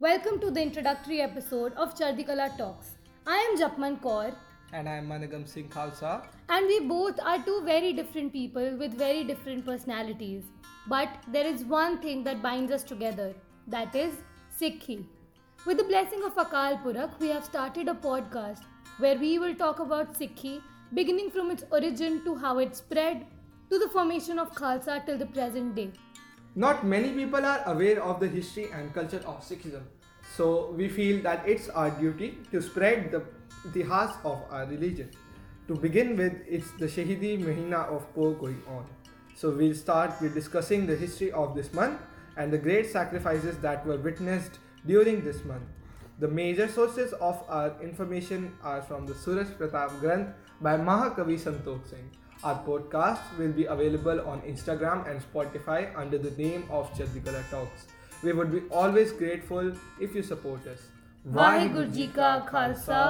Welcome to the introductory episode of Fateh welcome to the I am Japman Kaur And I'm Managam Singh Khalsa. and we both are two very different people with very different personalities. But there is one thing that binds us together that is Sikhi. With the blessing of Akal Purakh, we have started a podcast where we will talk about Sikhi, beginning from its origin to how it spread, to the formation of Khalsa till the present day. Not many people are aware of the history and culture of Sikhism. So we feel that it's our duty to spread the itihas of our religion. To begin with, it's the Shahidi Mahina of Poh going on. So we'll start with discussing the history of this month and the great sacrifices that were witnessed during this month. The major sources of our information are from the Suraj Pratap Granth by Mahakavi Santokh Singh. Our podcast will be available on Instagram and Spotify under the name of Chardikala Talks. We would be always grateful if you support us. Waheguru ji ਕਾ ਖਾਲਸਾ